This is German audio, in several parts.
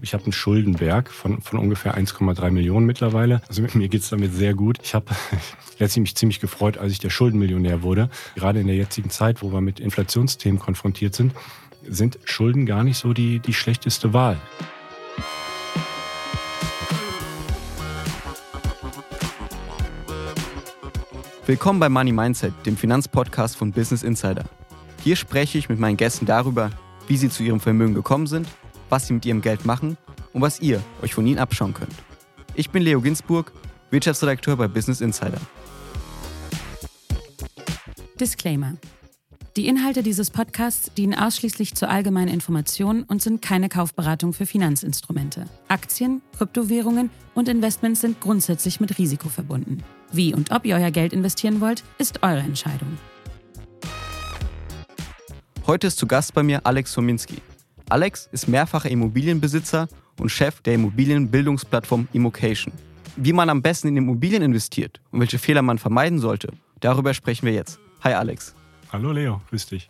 ich hab einen Schuldenberg von, von ungefähr 1,3 Millionen mittlerweile. Also mit mir geht's damit sehr gut. Ich habe letztlich mich ziemlich gefreut, als ich der Schuldenmillionär wurde. Gerade in der jetzigen Zeit, wo wir mit Inflationsthemen konfrontiert sind, sind Schulden gar nicht so die, die schlechteste Wahl. Willkommen bei Money Mindset, dem Finanzpodcast von Business Insider. Hier spreche ich mit meinen Gästen darüber, wie sie zu ihrem Vermögen gekommen sind, was sie mit ihrem Geld machen und was ihr euch von ihnen abschauen könnt. Ich bin Leo Ginsburg, Wirtschaftsredakteur bei Business Insider. Disclaimer. Die Inhalte dieses Podcasts dienen ausschließlich zur allgemeinen Information und sind keine Kaufberatung für Finanzinstrumente. Aktien, Kryptowährungen und Investments sind grundsätzlich mit Risiko verbunden. Wie und ob ihr euer Geld investieren wollt, ist eure Entscheidung. Heute ist zu Gast bei mir Alex Sominski. Alex ist mehrfacher Immobilienbesitzer und Chef der Immobilienbildungsplattform Immocation. Wie man am besten in Immobilien investiert und welche Fehler man vermeiden sollte, darüber sprechen wir jetzt. Hi Alex. Hallo Leo, grüß dich.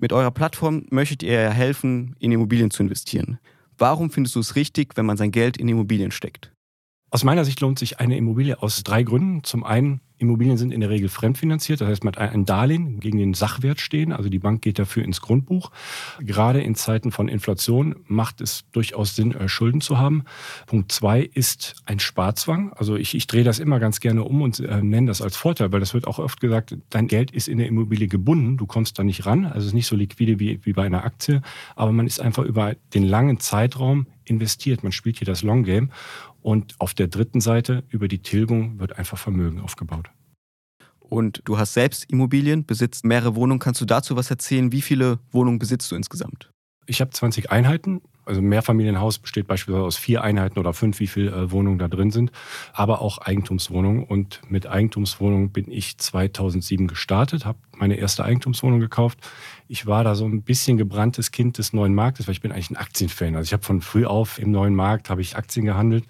Mit eurer Plattform möchtet ihr ja helfen, in Immobilien zu investieren. Warum findest du es richtig, wenn man sein Geld in Immobilien steckt? Aus meiner Sicht lohnt sich eine Immobilie aus drei Gründen. Zum einen, Immobilien sind in der Regel fremdfinanziert, das heißt, man hat ein Darlehen gegen den Sachwert stehen, also die Bank geht dafür ins Grundbuch. Gerade in Zeiten von Inflation macht es durchaus Sinn, äh, Schulden zu haben. Punkt zwei ist ein Sparzwang. Also ich, ich drehe das immer ganz gerne um und äh, nenne das als Vorteil, weil das wird auch oft gesagt, dein Geld ist in der Immobilie gebunden, du kommst da nicht ran, also es ist nicht so liquide wie, wie bei einer Aktie, aber man ist einfach über den langen Zeitraum investiert. Man spielt hier das Long Game. Und auf der dritten Seite, über die Tilgung, wird einfach Vermögen aufgebaut. Und du hast selbst Immobilien, besitzt mehrere Wohnungen. Kannst du dazu was erzählen? Wie viele Wohnungen besitzt du insgesamt? Ich habe 20 Einheiten. Also ein Mehrfamilienhaus besteht beispielsweise aus vier Einheiten oder fünf, wie viele äh, Wohnungen da drin sind, aber auch Eigentumswohnungen. Und mit Eigentumswohnungen bin ich 2007 gestartet, habe meine erste Eigentumswohnung gekauft. Ich war da so ein bisschen gebranntes Kind des neuen Marktes, weil ich bin eigentlich ein Aktienfan. Also ich habe von früh auf im neuen Markt habe ich Aktien gehandelt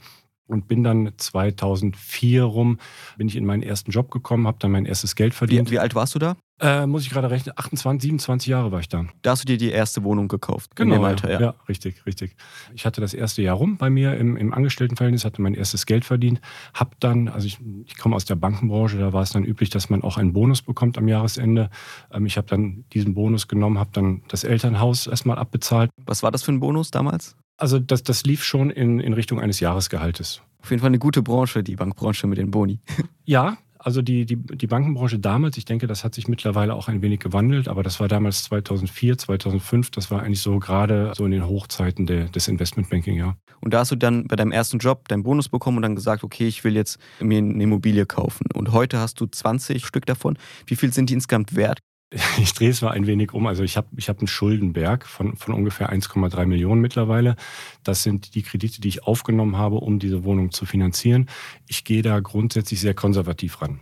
und bin dann 2004 rum, bin ich in meinen ersten Job gekommen, habe dann mein erstes Geld verdient. Wie, wie alt warst du da? Äh, muss ich gerade rechnen, 28, 27 Jahre war ich dann. Da hast du dir die erste Wohnung gekauft. Genau, Alter, ja. ja. richtig, richtig. Ich hatte das erste Jahr rum bei mir im, im Angestelltenverhältnis, hatte mein erstes Geld verdient, habe dann, also ich, ich komme aus der Bankenbranche, da war es dann üblich, dass man auch einen Bonus bekommt am Jahresende. Ähm, ich habe dann diesen Bonus genommen, habe dann das Elternhaus erstmal abbezahlt. Was war das für ein Bonus damals? Also das, das lief schon in, in Richtung eines Jahresgehaltes. Auf jeden Fall eine gute Branche, die Bankbranche mit den Boni. Ja, also die, die, die Bankenbranche damals, ich denke, das hat sich mittlerweile auch ein wenig gewandelt, aber das war damals 2004, 2005, das war eigentlich so gerade so in den Hochzeiten de, des Investmentbanking, ja. Und da hast du dann bei deinem ersten Job deinen Bonus bekommen und dann gesagt, okay, ich will jetzt mir eine Immobilie kaufen. Und heute hast du 20 Stück davon. Wie viel sind die insgesamt wert? ich drehe es mal ein wenig um. Also ich habe ich hab einen Schuldenberg von, von ungefähr 1,3 Millionen mittlerweile. Das sind die Kredite, die ich aufgenommen habe, um diese Wohnung zu finanzieren. Ich gehe da grundsätzlich sehr konservativ ran.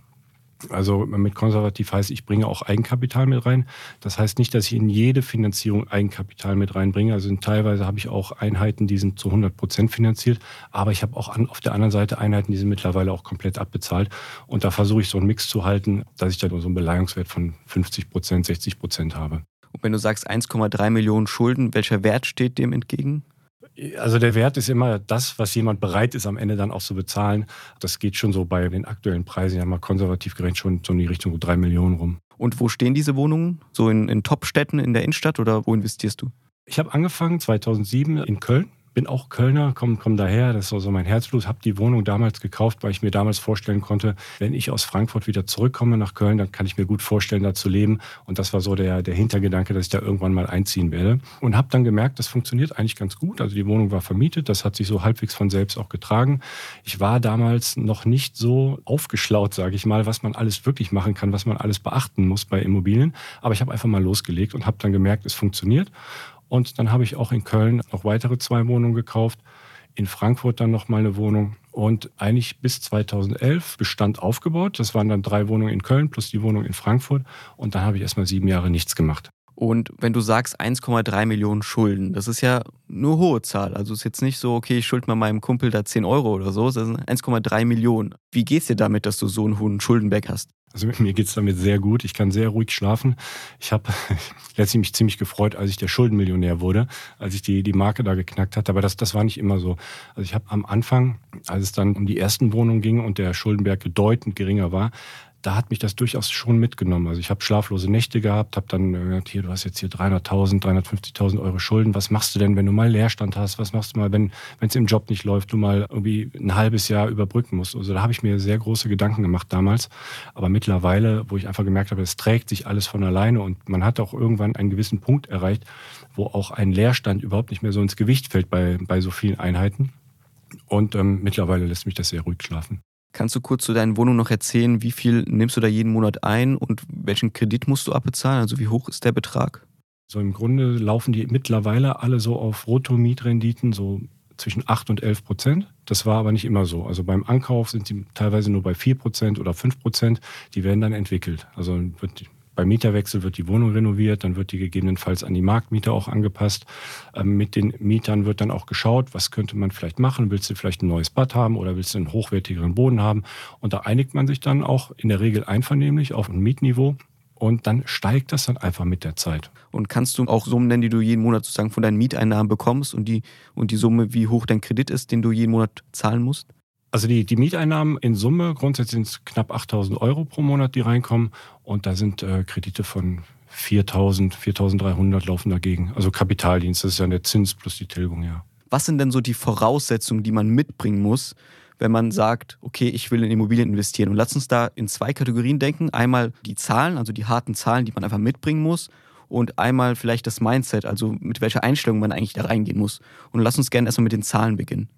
Also mit konservativ heißt, ich bringe auch Eigenkapital mit rein. Das heißt nicht, dass ich in jede Finanzierung Eigenkapital mit reinbringe. Also teilweise habe ich auch Einheiten, die sind zu 100 Prozent finanziert. Aber ich habe auch an, auf der anderen Seite Einheiten, die sind mittlerweile auch komplett abbezahlt. Und da versuche ich so einen Mix zu halten, dass ich dann so einen Beleihungswert von 50 Prozent, 60 Prozent habe. Und wenn du sagst 1,3 Millionen Schulden, welcher Wert steht dem entgegen? Also der Wert ist immer das, was jemand bereit ist, am Ende dann auch zu bezahlen. Das geht schon so bei den aktuellen Preisen, ja mal konservativ gerechnet, schon so in die Richtung so drei Millionen rum. Und wo stehen diese Wohnungen? So in, in Top-Städten in der Innenstadt oder wo investierst du? Ich habe angefangen 2007 in Köln bin auch Kölner, komme komm daher, das ist so also mein Herzblut, habe die Wohnung damals gekauft, weil ich mir damals vorstellen konnte, wenn ich aus Frankfurt wieder zurückkomme nach Köln, dann kann ich mir gut vorstellen, da zu leben. Und das war so der, der Hintergedanke, dass ich da irgendwann mal einziehen werde. Und habe dann gemerkt, das funktioniert eigentlich ganz gut. Also die Wohnung war vermietet, das hat sich so halbwegs von selbst auch getragen. Ich war damals noch nicht so aufgeschlaut, sage ich mal, was man alles wirklich machen kann, was man alles beachten muss bei Immobilien. Aber ich habe einfach mal losgelegt und habe dann gemerkt, es funktioniert. Und dann habe ich auch in Köln noch weitere zwei Wohnungen gekauft, in Frankfurt dann noch mal eine Wohnung und eigentlich bis 2011 Bestand aufgebaut. Das waren dann drei Wohnungen in Köln plus die Wohnung in Frankfurt und dann habe ich erstmal sieben Jahre nichts gemacht. Und wenn du sagst 1,3 Millionen Schulden, das ist ja eine hohe Zahl. Also ist jetzt nicht so, okay, ich schuld mal meinem Kumpel da 10 Euro oder so, das sind 1,3 Millionen. Wie geht's dir damit, dass du so einen hohen Schuldenberg hast? Also mir geht's damit sehr gut. Ich kann sehr ruhig schlafen. Ich habe letztlich mich ziemlich gefreut, als ich der Schuldenmillionär wurde, als ich die, die Marke da geknackt hatte. Aber das, das war nicht immer so. Also ich habe am Anfang, als es dann um die ersten Wohnungen ging und der Schuldenberg bedeutend geringer war, da hat mich das durchaus schon mitgenommen. Also ich habe schlaflose Nächte gehabt, habe dann gesagt, hier, du hast jetzt hier 300.000, 350.000 Euro Schulden. Was machst du denn, wenn du mal Leerstand hast? Was machst du mal, wenn es im Job nicht läuft, du mal irgendwie ein halbes Jahr überbrücken musst? Also da habe ich mir sehr große Gedanken gemacht damals. Aber mittlerweile, wo ich einfach gemerkt habe, es trägt sich alles von alleine und man hat auch irgendwann einen gewissen Punkt erreicht, wo auch ein Leerstand überhaupt nicht mehr so ins Gewicht fällt bei, bei so vielen Einheiten. Und ähm, mittlerweile lässt mich das sehr ruhig schlafen. Kannst du kurz zu deiner Wohnung noch erzählen, wie viel nimmst du da jeden Monat ein und welchen Kredit musst du abbezahlen? Also wie hoch ist der Betrag? So im Grunde laufen die mittlerweile alle so auf Brutto-Mietrenditen so zwischen 8 und 11 Prozent. Das war aber nicht immer so. Also beim Ankauf sind sie teilweise nur bei 4 Prozent oder 5 Prozent. Die werden dann entwickelt. Also wird beim Mieterwechsel wird die Wohnung renoviert, dann wird die gegebenenfalls an die Marktmiete auch angepasst. Ähm, mit den Mietern wird dann auch geschaut, was könnte man vielleicht machen. Willst du vielleicht ein neues Bad haben oder willst du einen hochwertigeren Boden haben? Und da einigt man sich dann auch in der Regel einvernehmlich auf ein Mietniveau. Und dann steigt das dann einfach mit der Zeit. Und kannst du auch Summen nennen, die du jeden Monat sozusagen von deinen Mieteinnahmen bekommst und die, und die Summe, wie hoch dein Kredit ist, den du jeden Monat zahlen musst? Also die, die Mieteinnahmen in Summe, grundsätzlich sind es knapp 8000 Euro pro Monat, die reinkommen. Und da sind äh, Kredite von 4000, 4300 laufen dagegen. Also Kapitaldienst, das ist ja der Zins plus die Tilgung, ja. Was sind denn so die Voraussetzungen, die man mitbringen muss, wenn man sagt, okay, ich will in Immobilien investieren? Und lass uns da in zwei Kategorien denken. Einmal die Zahlen, also die harten Zahlen, die man einfach mitbringen muss. Und einmal vielleicht das Mindset, also mit welcher Einstellung man eigentlich da reingehen muss. Und lass uns gerne erstmal mit den Zahlen beginnen.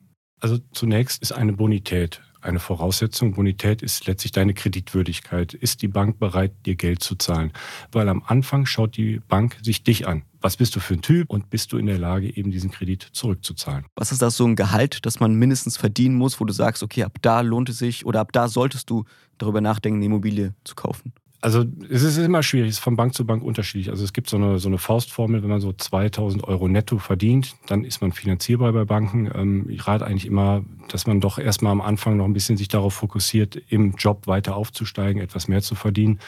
Also zunächst ist eine Bonität eine Voraussetzung. Bonität ist letztlich deine Kreditwürdigkeit. Ist die Bank bereit, dir Geld zu zahlen? Weil am Anfang schaut die Bank sich dich an. Was bist du für ein Typ und bist du in der Lage, eben diesen Kredit zurückzuzahlen? Was ist das so ein Gehalt, das man mindestens verdienen muss, wo du sagst, okay, ab da lohnt es sich oder ab da solltest du darüber nachdenken, eine Immobilie zu kaufen? Also es ist immer schwierig, es ist von Bank zu Bank unterschiedlich. Also es gibt so eine, so eine Faustformel, wenn man so 2000 Euro netto verdient, dann ist man finanzierbar bei Banken. Ähm, ich rate eigentlich immer, dass man doch erstmal am Anfang noch ein bisschen sich darauf fokussiert, im Job weiter aufzusteigen, etwas mehr zu verdienen,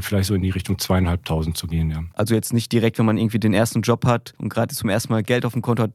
vielleicht so in die Richtung zweieinhalbtausend zu gehen. Ja. Also jetzt nicht direkt, wenn man irgendwie den ersten Job hat und gerade zum ersten Mal Geld auf dem Konto hat,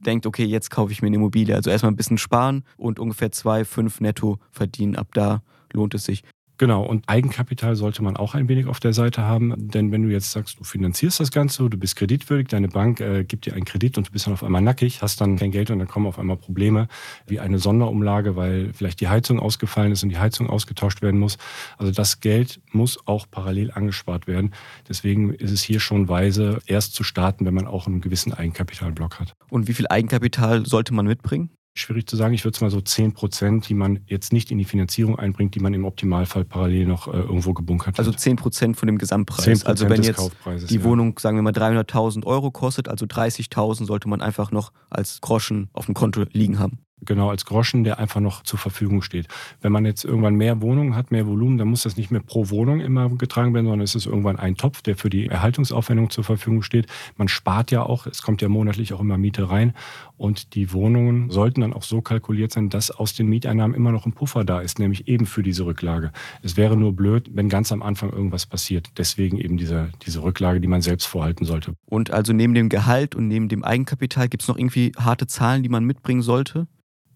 denkt, okay, jetzt kaufe ich mir eine Immobilie. Also erstmal ein bisschen sparen und ungefähr zwei, fünf netto verdienen. Ab da lohnt es sich. Genau, und Eigenkapital sollte man auch ein wenig auf der Seite haben, denn wenn du jetzt sagst, du finanzierst das Ganze, du bist kreditwürdig, deine Bank äh, gibt dir einen Kredit und du bist dann auf einmal nackig, hast dann kein Geld und dann kommen auf einmal Probleme wie eine Sonderumlage, weil vielleicht die Heizung ausgefallen ist und die Heizung ausgetauscht werden muss. Also das Geld muss auch parallel angespart werden. Deswegen ist es hier schon weise, erst zu starten, wenn man auch einen gewissen Eigenkapitalblock hat. Und wie viel Eigenkapital sollte man mitbringen? Schwierig zu sagen. Ich würde es mal so 10 Prozent, die man jetzt nicht in die Finanzierung einbringt, die man im Optimalfall parallel noch äh, irgendwo gebunkert also hat. Also 10 Prozent von dem Gesamtpreis. also wenn jetzt die ja. Wohnung, sagen wir mal, 300.000 Euro kostet, also 30.000 sollte man einfach noch als Groschen auf dem Konto liegen haben genau als Groschen, der einfach noch zur Verfügung steht. Wenn man jetzt irgendwann mehr Wohnungen hat, mehr Volumen, dann muss das nicht mehr pro Wohnung immer getragen werden, sondern es ist irgendwann ein Topf, der für die Erhaltungsaufwendung zur Verfügung steht. Man spart ja auch, es kommt ja monatlich auch immer Miete rein und die Wohnungen sollten dann auch so kalkuliert sein, dass aus den Mieteinnahmen immer noch ein Puffer da ist, nämlich eben für diese Rücklage. Es wäre nur blöd, wenn ganz am Anfang irgendwas passiert. Deswegen eben diese, diese Rücklage, die man selbst vorhalten sollte. Und also neben dem Gehalt und neben dem Eigenkapital gibt es noch irgendwie harte Zahlen, die man mitbringen sollte?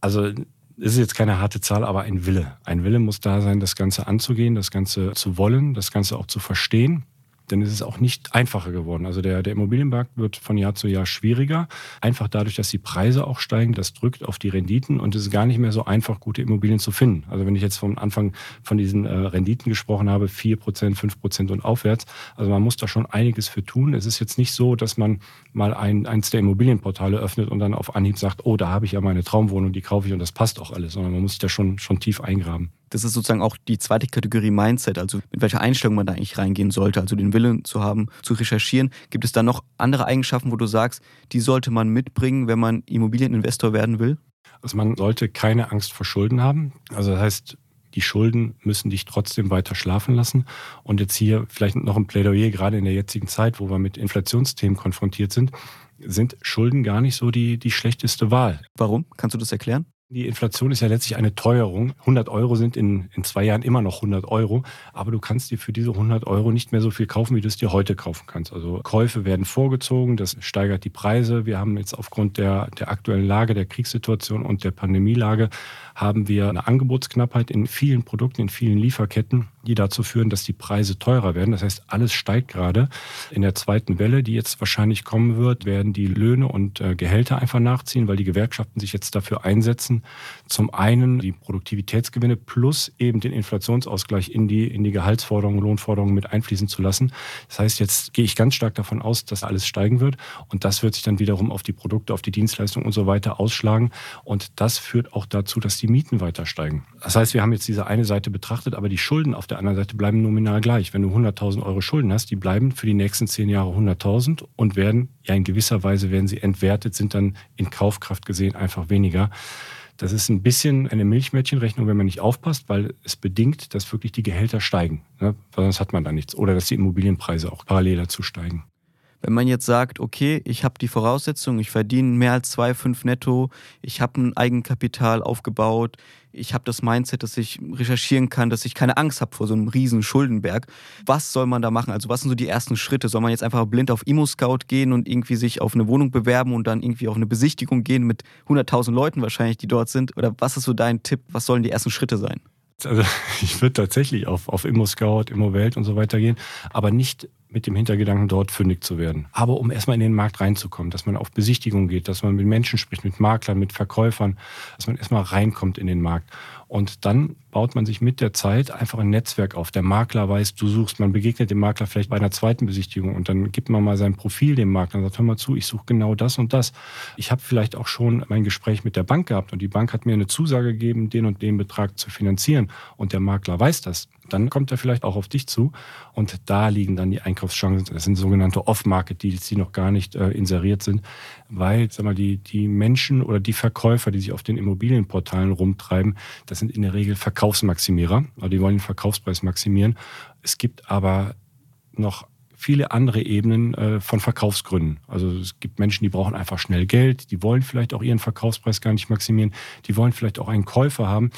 Also ist jetzt keine harte Zahl, aber ein Wille. Ein Wille muss da sein, das Ganze anzugehen, das Ganze zu wollen, das Ganze auch zu verstehen dann ist es auch nicht einfacher geworden. Also der, der Immobilienmarkt wird von Jahr zu Jahr schwieriger. Einfach dadurch, dass die Preise auch steigen, das drückt auf die Renditen und es ist gar nicht mehr so einfach, gute Immobilien zu finden. Also wenn ich jetzt vom Anfang von diesen äh, Renditen gesprochen habe, 4%, 5% und aufwärts, also man muss da schon einiges für tun. Es ist jetzt nicht so, dass man mal ein, eins der Immobilienportale öffnet und dann auf Anhieb sagt, oh, da habe ich ja meine Traumwohnung, die kaufe ich und das passt auch alles, sondern man muss sich da schon, schon tief eingraben. Das ist sozusagen auch die zweite Kategorie Mindset, also mit welcher Einstellung man da eigentlich reingehen sollte, also den Willen zu haben, zu recherchieren. Gibt es da noch andere Eigenschaften, wo du sagst, die sollte man mitbringen, wenn man Immobilieninvestor werden will? Also man sollte keine Angst vor Schulden haben. Also das heißt, die Schulden müssen dich trotzdem weiter schlafen lassen. Und jetzt hier vielleicht noch ein Plädoyer, gerade in der jetzigen Zeit, wo wir mit Inflationsthemen konfrontiert sind, sind Schulden gar nicht so die, die schlechteste Wahl. Warum? Kannst du das erklären? Die Inflation ist ja letztlich eine Teuerung. 100 Euro sind in, in zwei Jahren immer noch 100 Euro, aber du kannst dir für diese 100 Euro nicht mehr so viel kaufen, wie du es dir heute kaufen kannst. Also Käufe werden vorgezogen, das steigert die Preise. Wir haben jetzt aufgrund der, der aktuellen Lage, der Kriegssituation und der Pandemielage, haben wir eine Angebotsknappheit in vielen Produkten, in vielen Lieferketten, die dazu führen, dass die Preise teurer werden. Das heißt, alles steigt gerade. In der zweiten Welle, die jetzt wahrscheinlich kommen wird, werden die Löhne und äh, Gehälter einfach nachziehen, weil die Gewerkschaften sich jetzt dafür einsetzen, zum einen die Produktivitätsgewinne plus eben den Inflationsausgleich in die, in die Gehaltsforderungen, Lohnforderungen mit einfließen zu lassen. Das heißt, jetzt gehe ich ganz stark davon aus, dass alles steigen wird und das wird sich dann wiederum auf die Produkte, auf die Dienstleistungen und so weiter ausschlagen und das führt auch dazu, dass die Mieten weiter steigen. Das heißt, wir haben jetzt diese eine Seite betrachtet, aber die Schulden auf der anderen Seite bleiben nominal gleich. Wenn du 100.000 Euro Schulden hast, die bleiben für die nächsten zehn Jahre 100.000 und werden, ja in gewisser Weise werden sie entwertet, sind dann in Kaufkraft gesehen einfach weniger. Das ist ein bisschen eine Milchmädchenrechnung, wenn man nicht aufpasst, weil es bedingt, dass wirklich die Gehälter steigen. Ne? Sonst hat man da nichts. Oder dass die Immobilienpreise auch parallel dazu steigen. Wenn man jetzt sagt, okay, ich habe die Voraussetzung, ich verdiene mehr als 2,5 netto, ich habe ein Eigenkapital aufgebaut, ich habe das Mindset, dass ich recherchieren kann, dass ich keine Angst habe vor so einem riesen Schuldenberg. Was soll man da machen? Also was sind so die ersten Schritte? Soll man jetzt einfach blind auf Immo-Scout gehen und irgendwie sich auf eine Wohnung bewerben und dann irgendwie auf eine Besichtigung gehen mit 100.000 Leuten wahrscheinlich, die dort sind? Oder was ist so dein Tipp? Was sollen die ersten Schritte sein? Also ich würde tatsächlich auf, auf Immo-Scout, Immo-Welt und so weiter gehen, aber nicht mit dem Hintergedanken, dort fündig zu werden. Aber um erstmal in den Markt reinzukommen, dass man auf Besichtigung geht, dass man mit Menschen spricht, mit Maklern, mit Verkäufern, dass man erstmal reinkommt in den Markt. Und dann baut man sich mit der Zeit einfach ein Netzwerk auf. Der Makler weiß, du suchst, man begegnet dem Makler vielleicht bei einer zweiten Besichtigung und dann gibt man mal sein Profil dem Makler und sagt, hör mal zu, ich suche genau das und das. Ich habe vielleicht auch schon mein Gespräch mit der Bank gehabt und die Bank hat mir eine Zusage gegeben, den und den Betrag zu finanzieren und der Makler weiß das. Dann kommt er vielleicht auch auf dich zu und da liegen dann die Einkaufschancen. Das sind sogenannte Off-Market-Deals, die noch gar nicht äh, inseriert sind, weil sag mal, die, die Menschen oder die Verkäufer, die sich auf den Immobilienportalen rumtreiben, das sind in der Regel Verkaufsmaximierer, also die wollen den Verkaufspreis maximieren. Es gibt aber noch viele andere Ebenen äh, von Verkaufsgründen. Also es gibt Menschen, die brauchen einfach schnell Geld, die wollen vielleicht auch ihren Verkaufspreis gar nicht maximieren, die wollen vielleicht auch einen Käufer haben,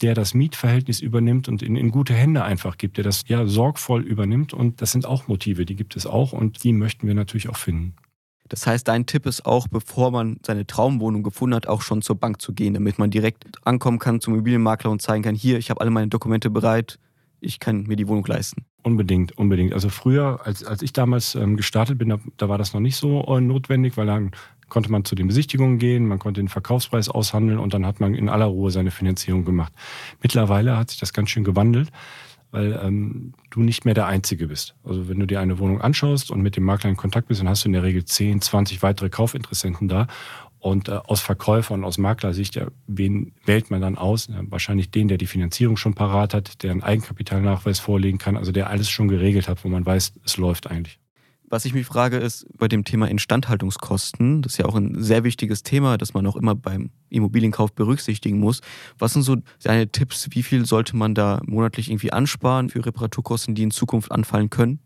der das Mietverhältnis übernimmt und in, in gute Hände einfach gibt, der das ja sorgvoll übernimmt. Und das sind auch Motive, die gibt es auch und die möchten wir natürlich auch finden. Das heißt, dein Tipp ist auch, bevor man seine Traumwohnung gefunden hat, auch schon zur Bank zu gehen, damit man direkt ankommen kann zum Immobilienmakler und zeigen kann, hier, ich habe alle meine Dokumente bereit, ich kann mir die Wohnung leisten. Unbedingt, unbedingt. Also früher, als, als ich damals ähm, gestartet bin, da, da, war das noch nicht so äh, notwendig, weil dann konnte man zu den Besichtigungen gehen, man konnte den Verkaufspreis aushandeln und dann hat man in aller Ruhe seine Finanzierung gemacht. Mittlerweile hat sich das ganz schön gewandelt weil ähm, du nicht mehr der Einzige bist. Also wenn du dir eine Wohnung anschaust und mit dem Makler in Kontakt bist, dann hast du in der Regel 10, 20 weitere Kaufinteressenten da. Und äh, aus Verkäufer und aus Maklersicht, ja, wen wählt man dann aus? Ja, wahrscheinlich den, der die Finanzierung schon parat hat, der einen Eigenkapitalnachweis vorlegen kann, also der alles schon geregelt hat, wo man weiß, es läuft eigentlich. Was ich mich frage, ist bei dem Thema Instandhaltungskosten, das ist ja auch ein sehr wichtiges Thema, das man auch immer beim Immobilienkauf berücksichtigen muss. Was sind so deine Tipps? Wie viel sollte man da monatlich irgendwie ansparen für Reparaturkosten, die in Zukunft anfallen können?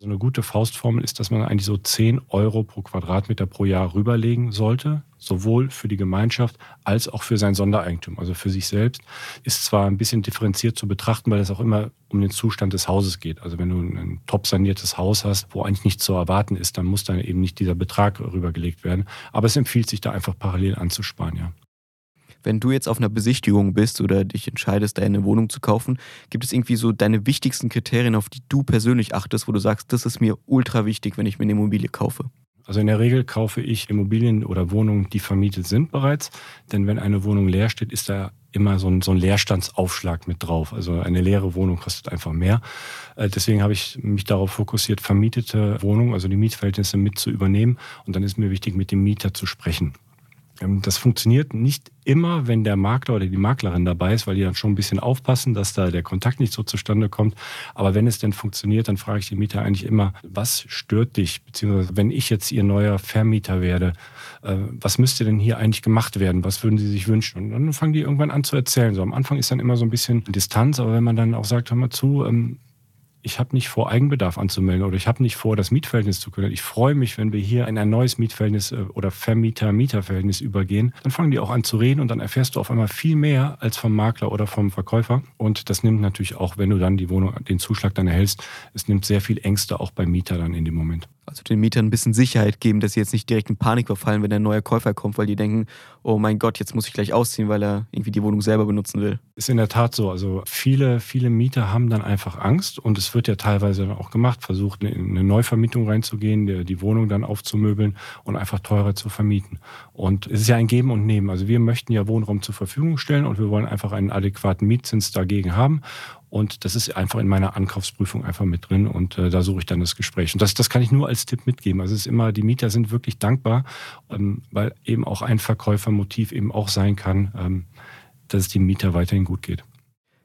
So eine gute Faustformel ist, dass man eigentlich so 10 Euro pro Quadratmeter pro Jahr rüberlegen sollte, sowohl für die Gemeinschaft als auch für sein Sondereigentum, also für sich selbst. Ist zwar ein bisschen differenziert zu betrachten, weil es auch immer um den Zustand des Hauses geht. Also wenn du ein top saniertes Haus hast, wo eigentlich nichts zu erwarten ist, dann muss dann eben nicht dieser Betrag rübergelegt werden. Aber es empfiehlt sich da einfach parallel anzusparen, ja. Wenn du jetzt auf einer Besichtigung bist oder dich entscheidest, da eine Wohnung zu kaufen, gibt es irgendwie so deine wichtigsten Kriterien, auf die du persönlich achtest, wo du sagst, das ist mir ultra wichtig, wenn ich mir eine Immobilie kaufe? Also in der Regel kaufe ich Immobilien oder Wohnungen, die vermietet sind bereits. Denn wenn eine Wohnung leer steht, ist da immer so ein, so ein Leerstandsaufschlag mit drauf. Also eine leere Wohnung kostet einfach mehr. Äh, deswegen habe ich mich darauf fokussiert, vermietete Wohnungen, also die Mietverhältnisse mit zu übernehmen. Und dann ist mir wichtig, mit dem Mieter zu sprechen. Ähm, das funktioniert nicht immer, wenn der Makler oder die Maklerin dabei ist, weil die dann schon ein bisschen aufpassen, dass da der Kontakt nicht so zustande kommt. Aber wenn es denn funktioniert, dann frage ich die Mieter eigentlich immer, was stört dich? Beziehungsweise wenn ich jetzt Ihr neuer Vermieter werde, äh, was müsste denn hier eigentlich gemacht werden? Was würden Sie sich wünschen? Und dann fangen die irgendwann an zu erzählen. So am Anfang ist dann immer so ein bisschen Distanz, aber wenn man dann auch sagt, hör mal zu, ähm, ich habe nicht vor, Eigenbedarf anzumelden oder ich habe nicht vor, das Mietverhältnis zu können. Ich freue mich, wenn wir hier in ein neues Mietverhältnis äh, oder Vermieter-Mieter-Verhältnis übergehen. Dann fangen die auch an zu reden und dann erfährst du auf einmal viel mehr als vom Makler oder vom Verkäufer. Und das nimmt natürlich auch, wenn du dann die Wohnung, den Zuschlag dann erhältst, es nimmt sehr viel Ängste auch beim Mieter dann in dem Moment. Also den Mietern ein bisschen Sicherheit geben, dass sie jetzt nicht direkt in Panik verfallen, wenn ein neuer Käufer kommt, weil die denken, oh mein Gott, jetzt muss ich gleich ausziehen, weil er irgendwie die Wohnung selber benutzen will. Ist in der Tat so. Also viele, viele Mieter haben dann einfach Angst und es wird ja teilweise auch gemacht, versucht in eine Neuvermietung reinzugehen, die Wohnung dann aufzumöbeln und einfach teurer zu vermieten. Und es ist ja ein Geben und Nehmen. Also wir möchten ja Wohnraum zur Verfügung stellen und wir wollen einfach einen adäquaten Mietzins dagegen haben. Und das ist einfach in meiner Ankaufsprüfung einfach mit drin und äh, da suche ich dann das Gespräch. Und das, das kann ich nur als Tipp mitgeben. Also es ist immer, die Mieter sind wirklich dankbar, ähm, weil eben auch ein Verkäufermotiv eben auch sein kann, ähm, dass es dem Mieter weiterhin gut geht.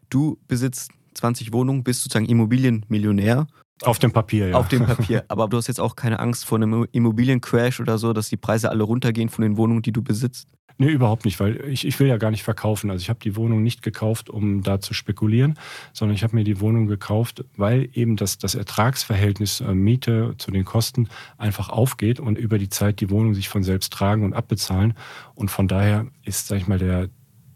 Du besitzt 20 Wohnungen, bist sozusagen Immobilienmillionär. Auf dem Papier, ja. Auf dem Papier. Aber du hast jetzt auch keine Angst vor einem Immobiliencrash oder so, dass die Preise alle runtergehen von den Wohnungen, die du besitzt? Nee, überhaupt nicht, weil ich, ich will ja gar nicht verkaufen. Also ich habe die Wohnung nicht gekauft, um da zu spekulieren, sondern ich habe mir die Wohnung gekauft, weil eben das, das Ertragsverhältnis äh, Miete zu den Kosten einfach aufgeht und über die Zeit die Wohnung sich von selbst tragen und abbezahlen. Und von daher ist, sag ich mal, der,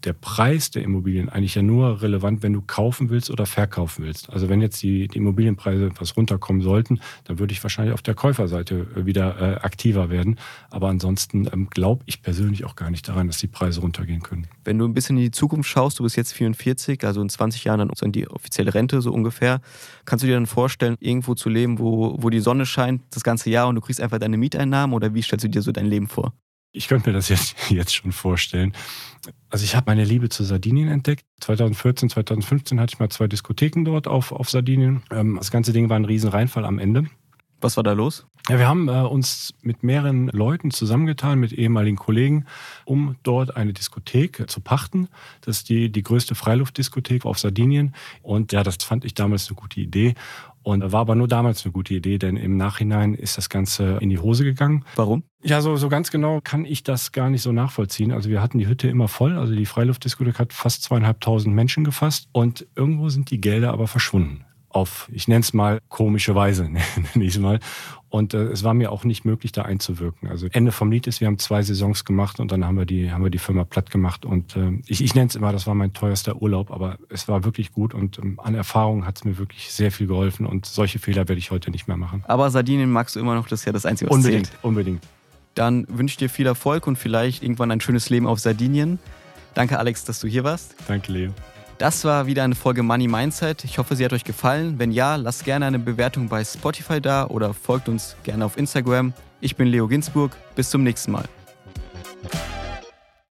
der Preis der Immobilien eigentlich ja nur relevant, wenn du kaufen willst oder verkaufen willst. Also wenn jetzt die, die Immobilienpreise etwas runterkommen sollten, dann würde ich wahrscheinlich auf der Käuferseite äh, wieder äh, aktiver werden. Aber ansonsten ähm, glaube ich persönlich auch gar nicht daran, dass die Preise runtergehen können. Wenn du ein bisschen in die Zukunft schaust, du bist jetzt 44, also in 20 Jahren dann die offizielle Rente so ungefähr, kannst du dir dann vorstellen, irgendwo zu leben, wo, wo die Sonne scheint das ganze Jahr und du kriegst einfach deine Mieteinnahmen oder wie stellst du dir so dein Leben vor? Ich könnte mir das jetzt, jetzt schon vorstellen. Also ich habe meine Liebe zu Sardinien entdeckt. 2014, 2015 hatte ich mal zwei Diskotheken dort auf, auf Sardinien. Ähm, das ganze Ding war ein riesen Reinfall am Ende. Was war da los? Ja, wir haben äh, uns mit mehreren Leuten zusammengetan, mit ehemaligen Kollegen, um dort eine Diskothek zu pachten. Das ist die, die größte Freiluftdiskothek auf Sardinien. Und ja, das fand ich damals eine gute Idee. Und war aber nur damals eine gute Idee, denn im Nachhinein ist das Ganze in die Hose gegangen. Warum? Ja, so, so ganz genau kann ich das gar nicht so nachvollziehen. Also wir hatten die Hütte immer voll, also die Freiluftdiskothek hat fast zweieinhalbtausend Menschen gefasst und irgendwo sind die Gelder aber verschwunden auf, ich nenne es mal, komische Weise, nenne ich es mal. Und äh, es war mir auch nicht möglich, da einzuwirken. Also Ende vom Lied ist, wir haben zwei Saisons gemacht und dann haben wir die, haben wir die Firma platt gemacht. Und äh, ich, ich nenne es immer, das war mein teuerster Urlaub, aber es war wirklich gut und ähm, an Erfahrung hat es mir wirklich sehr viel geholfen und solche Fehler werde ich heute nicht mehr machen. Aber Sardinien magst du immer noch, das ist ja das Einzige, was unbedingt, zählt. Unbedingt. Dann wünsche ich dir viel Erfolg und vielleicht irgendwann ein schönes Leben auf Sardinien. Danke, Alex, dass du hier warst. Danke, Leo. Das war wieder eine Folge Money Mindset. Ich hoffe, sie hat euch gefallen. Wenn ja, lasst gerne eine Bewertung bei Spotify da oder folgt uns gerne auf Instagram. Ich bin Leo Ginsburg. Bis zum nächsten Mal.